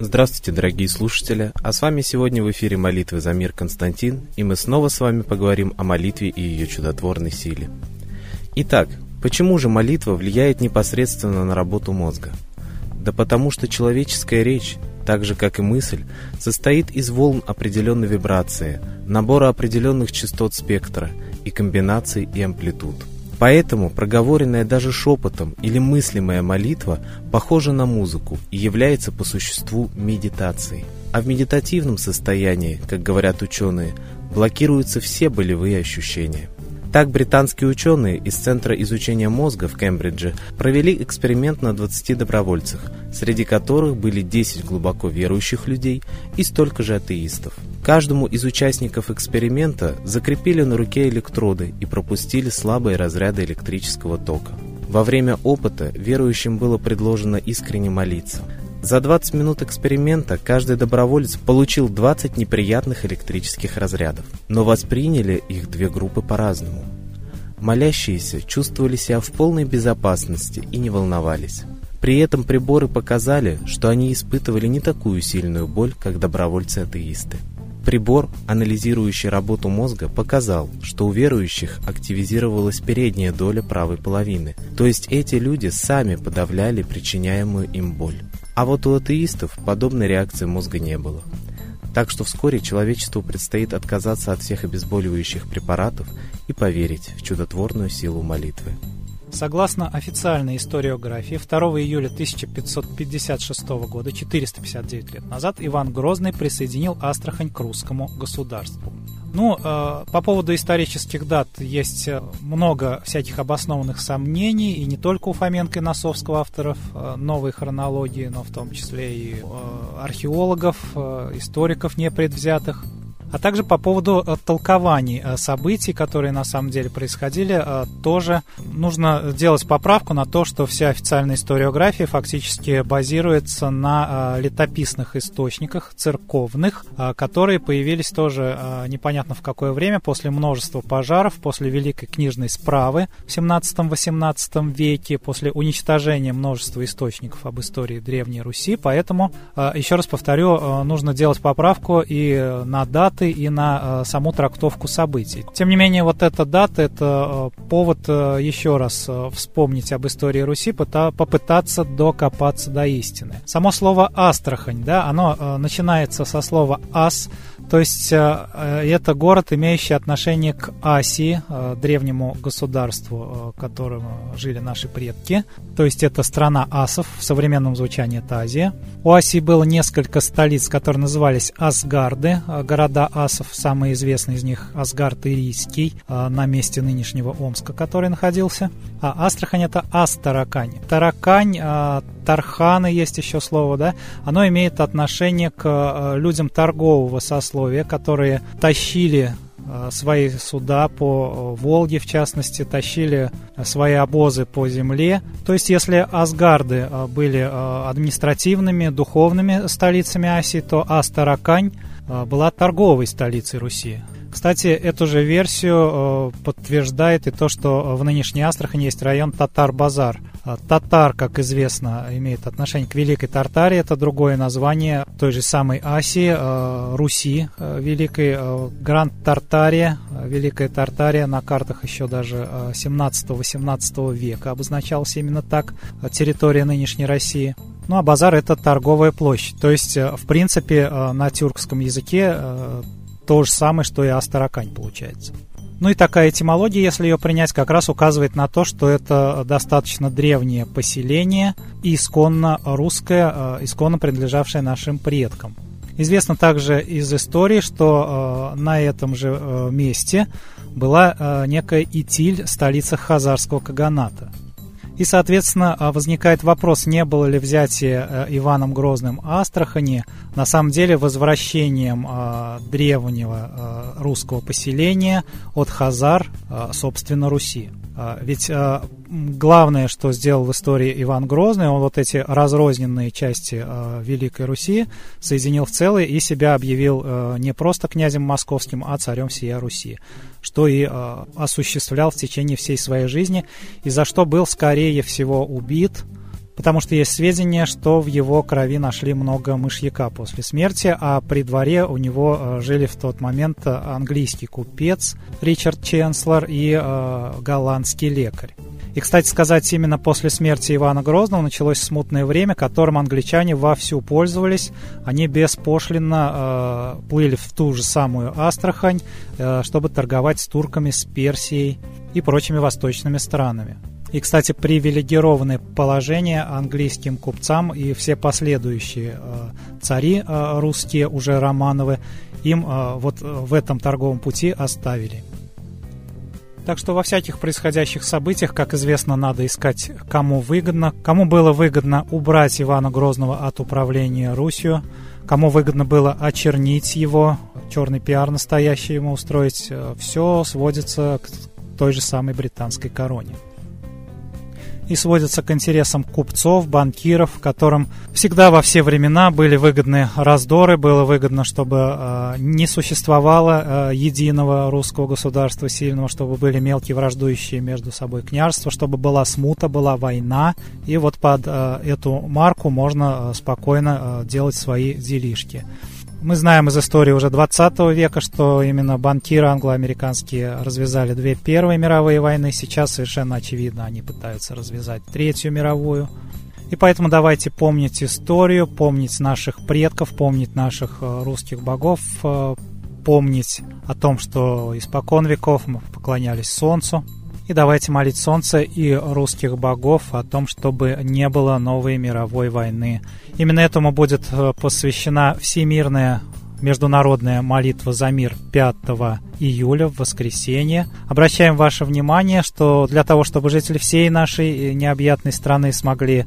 Здравствуйте, дорогие слушатели! А с вами сегодня в эфире молитвы за мир Константин, и мы снова с вами поговорим о молитве и ее чудотворной силе. Итак, почему же молитва влияет непосредственно на работу мозга? Да потому что человеческая речь, так же как и мысль, состоит из волн определенной вибрации, набора определенных частот спектра и комбинаций и амплитуд – Поэтому проговоренная даже шепотом или мыслимая молитва похожа на музыку и является по существу медитацией. А в медитативном состоянии, как говорят ученые, блокируются все болевые ощущения. Так британские ученые из Центра изучения мозга в Кембридже провели эксперимент на 20 добровольцах, среди которых были 10 глубоко верующих людей и столько же атеистов. Каждому из участников эксперимента закрепили на руке электроды и пропустили слабые разряды электрического тока. Во время опыта верующим было предложено искренне молиться. За 20 минут эксперимента каждый доброволец получил 20 неприятных электрических разрядов, но восприняли их две группы по-разному. Молящиеся чувствовали себя в полной безопасности и не волновались. При этом приборы показали, что они испытывали не такую сильную боль, как добровольцы-атеисты. Прибор, анализирующий работу мозга, показал, что у верующих активизировалась передняя доля правой половины, то есть эти люди сами подавляли причиняемую им боль. А вот у атеистов подобной реакции мозга не было. Так что вскоре человечеству предстоит отказаться от всех обезболивающих препаратов и поверить в чудотворную силу молитвы. Согласно официальной историографии, 2 июля 1556 года, 459 лет назад, Иван Грозный присоединил Астрахань к русскому государству. Ну, э, по поводу исторических дат есть э, много всяких обоснованных сомнений, и не только у Фоменко и Носовского авторов э, новой хронологии, но в том числе и э, археологов, историков непредвзятых а также по поводу э, толкований э, событий, которые на самом деле происходили, э, тоже нужно делать поправку на то, что вся официальная историография фактически базируется на летописных источниках церковных, которые появились тоже непонятно в какое время, после множества пожаров, после Великой книжной справы в 17-18 веке, после уничтожения множества источников об истории Древней Руси. Поэтому, еще раз повторю, нужно делать поправку и на даты, даты и на э, саму трактовку событий. Тем не менее, вот эта дата — это э, повод э, еще раз вспомнить об истории Руси, попытаться докопаться до истины. Само слово «Астрахань», да, оно начинается со слова «ас», то есть э, э, это город, имеющий отношение к Асии, э, древнему государству, в котором жили наши предки. То есть это страна асов, в современном звучании это Азия. У Асии было несколько столиц, которые назывались Асгарды, города асов. Самый известный из них Асгард Ирийский, на месте нынешнего Омска, который находился. А Астрахань это Астаракань. Таракань Тарханы есть еще слово, да, оно имеет отношение к э, людям торгового сословия, которые тащили э, свои суда по э, Волге, в частности, тащили свои обозы по земле. То есть, если Асгарды были административными, духовными столицами Асии, то Астаракань была торговой столицей Руси. Кстати, эту же версию подтверждает и то, что в нынешней Астрахани есть район Татар-Базар. А, татар, как известно, имеет отношение к Великой Тартарии. Это другое название той же самой Асии, а, Руси а, Великой, Гранд Тартария, Великая Тартария на картах еще даже 17-18 века обозначалась именно так, территория нынешней России. Ну а базар это торговая площадь. То есть, в принципе, на тюркском языке то же самое, что и Астаракань получается. Ну и такая этимология, если ее принять, как раз указывает на то, что это достаточно древнее поселение, исконно русское, э, исконно принадлежавшее нашим предкам. Известно также из истории, что э, на этом же э, месте была некая Итиль, столица Хазарского каганата. И, соответственно, а, возникает вопрос, не было ли взятие э, Иваном Грозным Астрахани на самом деле возвращением а, древнего а, русского поселения от Хазар, собственно, Руси. Ведь главное, что сделал в истории Иван Грозный, он вот эти разрозненные части э, Великой Руси соединил в целое и себя объявил э, не просто князем московским, а царем всея Руси, что и э, осуществлял в течение всей своей жизни, и за что был, скорее всего, убит – потому что есть сведения, что в его крови нашли много мышьяка после смерти, а при дворе у него э, жили в тот момент э, английский купец Ричард Ченслер и э, голландский лекарь. И, кстати сказать, именно после смерти Ивана Грозного началось смутное время, которым англичане вовсю пользовались. Они беспошлинно э, плыли в ту же самую Астрахань, э, чтобы торговать с турками, с Персией и прочими восточными странами. И, кстати, привилегированное положение английским купцам и все последующие э, цари э, русские, уже Романовы, им э, вот в этом торговом пути оставили. Так что во всяких происходящих событиях, как известно, надо искать, кому выгодно. Кому было выгодно убрать Ивана Грозного от управления Русью, кому выгодно было очернить его, черный пиар настоящий ему устроить. Все сводится к той же самой британской короне и сводятся к интересам купцов, банкиров, которым всегда во все времена были выгодны раздоры, было выгодно, чтобы э, не существовало э, единого русского государства сильного, чтобы были мелкие враждующие между собой княжества, чтобы была смута, была война, и вот под э, эту марку можно э, спокойно э, делать свои делишки. Мы знаем из истории уже 20 века, что именно банкиры англо-американские развязали две первые мировые войны. Сейчас совершенно очевидно, они пытаются развязать третью мировую. И поэтому давайте помнить историю, помнить наших предков, помнить наших э, русских богов, э, помнить о том, что испокон веков мы поклонялись Солнцу, и давайте молить Солнце и русских богов о том, чтобы не было новой мировой войны. Именно этому будет э, посвящена всемирная международная молитва за мир 5 июля в воскресенье. Обращаем ваше внимание, что для того, чтобы жители всей нашей необъятной страны смогли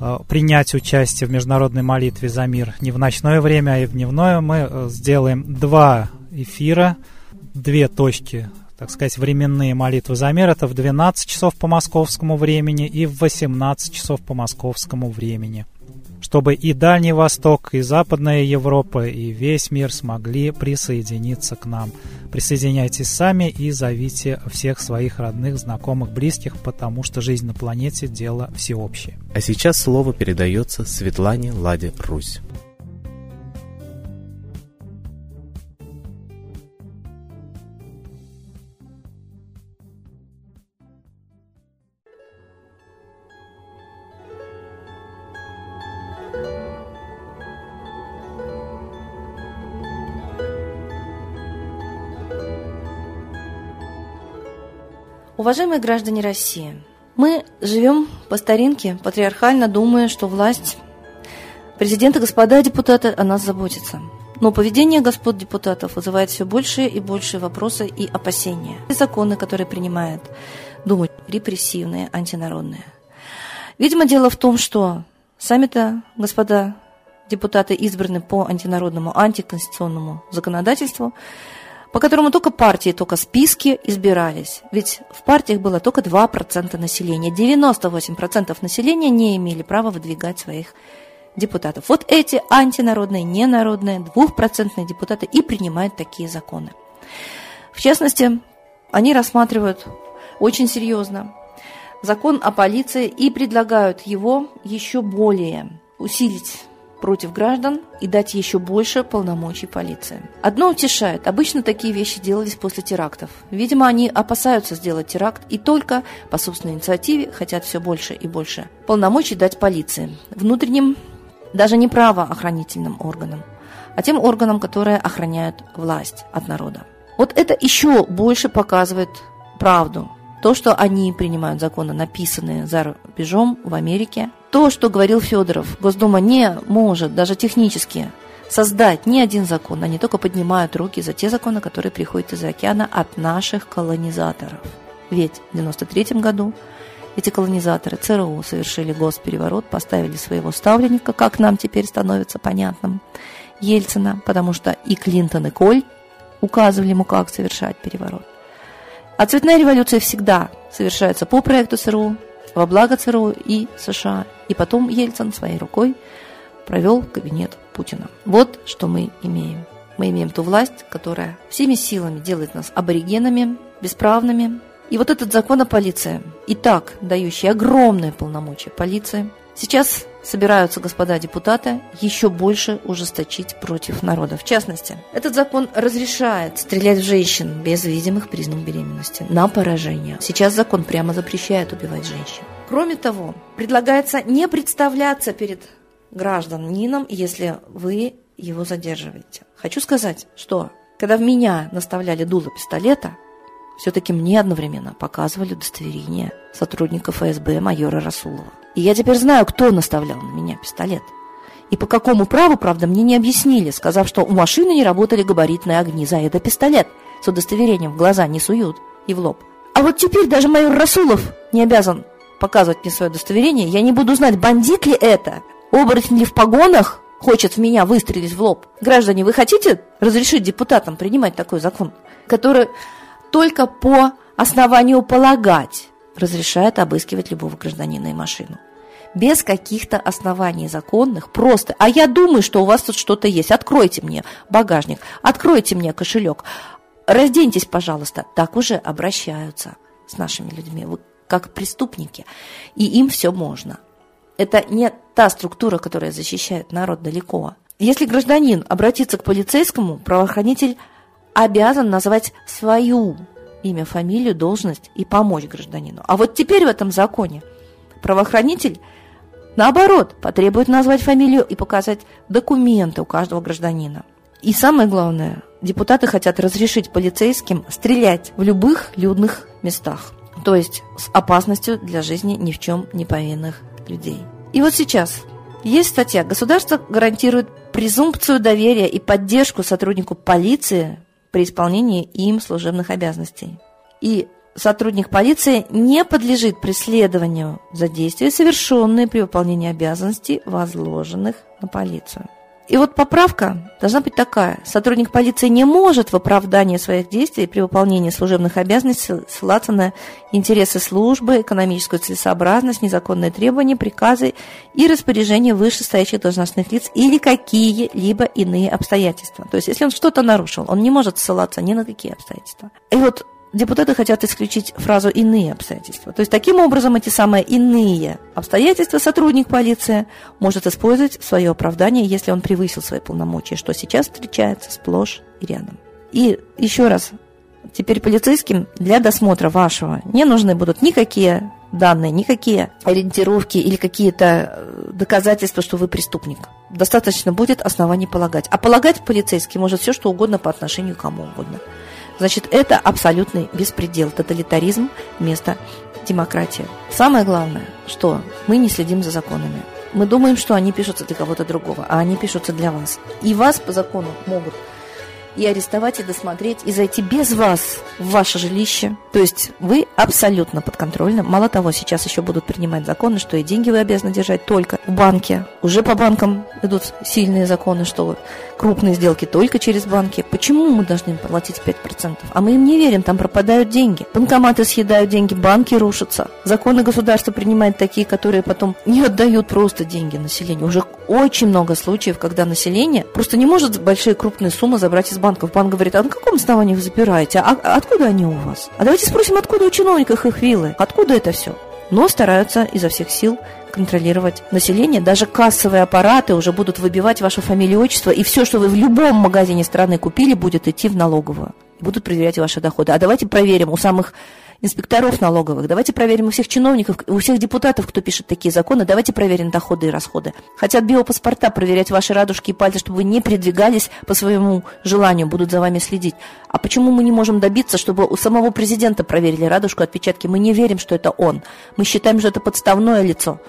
э, принять участие в международной молитве за мир не в ночное время, а и в дневное, мы э, сделаем два эфира, две точки так сказать, временные молитвы за мир. Это в 12 часов по московскому времени и в 18 часов по московскому времени. Чтобы и Дальний Восток, и Западная Европа, и весь мир смогли присоединиться к нам. Присоединяйтесь сами и зовите всех своих родных, знакомых, близких, потому что жизнь на планете – дело всеобщее. А сейчас слово передается Светлане Ладе Русь. Уважаемые граждане России, мы живем по старинке, патриархально думая, что власть президента, господа депутаты о нас заботится. Но поведение господ депутатов вызывает все больше и больше вопросы и опасения. И законы, которые принимает Дума, репрессивные, антинародные. Видимо, дело в том, что сами-то господа депутаты избраны по антинародному, антиконституционному законодательству, по которому только партии, только списки избирались. Ведь в партиях было только 2% населения. 98% населения не имели права выдвигать своих депутатов. Вот эти антинародные, ненародные, двухпроцентные депутаты и принимают такие законы. В частности, они рассматривают очень серьезно закон о полиции и предлагают его еще более усилить против граждан и дать еще больше полномочий полиции. Одно утешает. Обычно такие вещи делались после терактов. Видимо, они опасаются сделать теракт и только по собственной инициативе хотят все больше и больше полномочий дать полиции. Внутренним, даже не правоохранительным органам, а тем органам, которые охраняют власть от народа. Вот это еще больше показывает правду то, что они принимают законы, написанные за рубежом в Америке, то, что говорил Федоров, Госдума не может даже технически создать ни один закон, они только поднимают руки за те законы, которые приходят из океана от наших колонизаторов. Ведь в 1993 году эти колонизаторы ЦРУ совершили госпереворот, поставили своего ставленника, как нам теперь становится понятным, Ельцина, потому что и Клинтон, и Коль указывали ему, как совершать переворот. А цветная революция всегда совершается по проекту ЦРУ, во благо ЦРУ и США. И потом Ельцин своей рукой провел кабинет Путина. Вот что мы имеем. Мы имеем ту власть, которая всеми силами делает нас аборигенами, бесправными. И вот этот закон о полиции, и так дающий огромные полномочия полиции, сейчас собираются господа депутаты еще больше ужесточить против народа. В частности, этот закон разрешает стрелять в женщин без видимых признаков беременности на поражение. Сейчас закон прямо запрещает убивать женщин. Кроме того, предлагается не представляться перед гражданином, если вы его задерживаете. Хочу сказать, что когда в меня наставляли дуло пистолета, все-таки мне одновременно показывали удостоверение сотрудника ФСБ майора Расулова. И я теперь знаю, кто наставлял на меня пистолет. И по какому праву, правда, мне не объяснили, сказав, что у машины не работали габаритные огни. За это пистолет с удостоверением в глаза не суют и в лоб. А вот теперь даже майор Расулов не обязан показывать мне свое удостоверение. Я не буду знать, бандит ли это, оборотень ли в погонах, хочет в меня выстрелить в лоб. Граждане, вы хотите разрешить депутатам принимать такой закон, который только по основанию полагать разрешает обыскивать любого гражданина и машину. Без каких-то оснований законных, просто. А я думаю, что у вас тут что-то есть. Откройте мне багажник, откройте мне кошелек, разденьтесь, пожалуйста. Так уже обращаются с нашими людьми, вы как преступники. И им все можно. Это не та структура, которая защищает народ далеко. Если гражданин обратится к полицейскому, правоохранитель обязан назвать свою имя, фамилию, должность и помочь гражданину. А вот теперь в этом законе правоохранитель, наоборот, потребует назвать фамилию и показать документы у каждого гражданина. И самое главное, депутаты хотят разрешить полицейским стрелять в любых людных местах, то есть с опасностью для жизни ни в чем не повинных людей. И вот сейчас есть статья «Государство гарантирует презумпцию доверия и поддержку сотруднику полиции при исполнении им служебных обязанностей. И сотрудник полиции не подлежит преследованию за действия, совершенные при выполнении обязанностей, возложенных на полицию. И вот поправка должна быть такая. Сотрудник полиции не может в оправдании своих действий при выполнении служебных обязанностей ссылаться на интересы службы, экономическую целесообразность, незаконные требования, приказы и распоряжения вышестоящих должностных лиц или какие-либо иные обстоятельства. То есть, если он что-то нарушил, он не может ссылаться ни на какие обстоятельства. И вот депутаты хотят исключить фразу «иные обстоятельства». То есть, таким образом, эти самые иные обстоятельства сотрудник полиции может использовать свое оправдание, если он превысил свои полномочия, что сейчас встречается сплошь и рядом. И еще раз, теперь полицейским для досмотра вашего не нужны будут никакие данные, никакие ориентировки или какие-то э, доказательства, что вы преступник. Достаточно будет оснований полагать. А полагать полицейский может все, что угодно по отношению к кому угодно. Значит, это абсолютный беспредел, тоталитаризм вместо демократии. Самое главное, что мы не следим за законами. Мы думаем, что они пишутся для кого-то другого, а они пишутся для вас. И вас по закону могут и арестовать, и досмотреть, и зайти без вас в ваше жилище. То есть вы абсолютно подконтрольны. Мало того, сейчас еще будут принимать законы, что и деньги вы обязаны держать только в банке. Уже по банкам идут сильные законы, что крупные сделки только через банки. Почему мы должны им платить 5%? А мы им не верим, там пропадают деньги. Банкоматы съедают деньги, банки рушатся. Законы государства принимают такие, которые потом не отдают просто деньги населению. Уже очень много случаев, когда население просто не может большие крупные суммы забрать из банков. Банк говорит, а на каком основании вы забираете? А откуда они у вас? А давайте спросим, откуда у чиновников их виллы? Откуда это все? Но стараются изо всех сил контролировать население. Даже кассовые аппараты уже будут выбивать вашу фамилию отчество, и все, что вы в любом магазине страны купили, будет идти в налоговую. Будут проверять ваши доходы. А давайте проверим у самых инспекторов налоговых, давайте проверим у всех чиновников, у всех депутатов, кто пишет такие законы, давайте проверим доходы и расходы. Хотят биопаспорта проверять ваши радужки и пальцы, чтобы вы не передвигались по своему желанию, будут за вами следить. А почему мы не можем добиться, чтобы у самого президента проверили радужку, отпечатки? Мы не верим, что это он. Мы считаем, что это подставное лицо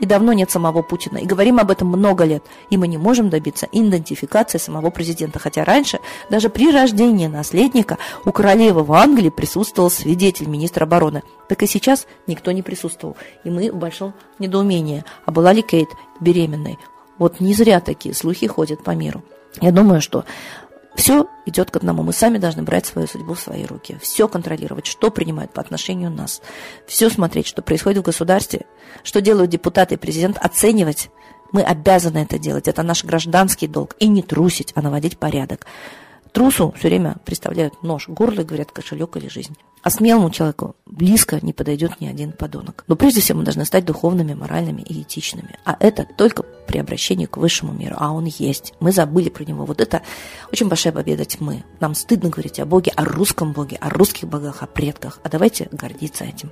и давно нет самого Путина. И говорим об этом много лет. И мы не можем добиться идентификации самого президента. Хотя раньше, даже при рождении наследника, у королевы в Англии присутствовал свидетель министра обороны. Так и сейчас никто не присутствовал. И мы в большом недоумении. А была ли Кейт беременной? Вот не зря такие слухи ходят по миру. Я думаю, что Все идет к одному. Мы сами должны брать свою судьбу в свои руки. Все контролировать, что принимают по отношению нас. Все смотреть, что происходит в государстве, что делают депутаты и президент, оценивать. Мы обязаны это делать. Это наш гражданский долг. И не трусить, а наводить порядок. Трусу все время представляют нож, горло и говорят кошелек или жизнь. А смелому человеку близко не подойдет ни один подонок. Но прежде всего мы должны стать духовными, моральными и этичными. А это только при обращении к высшему миру. А он есть. Мы забыли про него. Вот это очень большая победа тьмы. Нам стыдно говорить о Боге, о русском Боге, о русских богах, о предках. А давайте гордиться этим.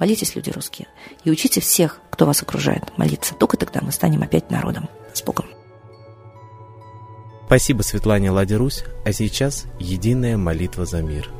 Молитесь, люди русские. И учите всех, кто вас окружает, молиться. Только тогда мы станем опять народом. С Богом. Спасибо Светлане Ладе Русь, а сейчас единая молитва за мир –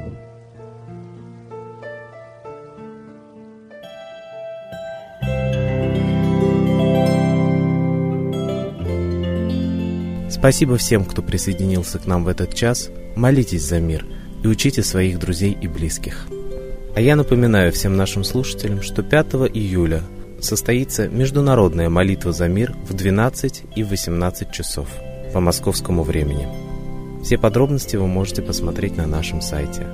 Спасибо всем, кто присоединился к нам в этот час. Молитесь за мир и учите своих друзей и близких. А я напоминаю всем нашим слушателям, что 5 июля состоится международная молитва за мир в 12 и 18 часов по московскому времени. Все подробности вы можете посмотреть на нашем сайте.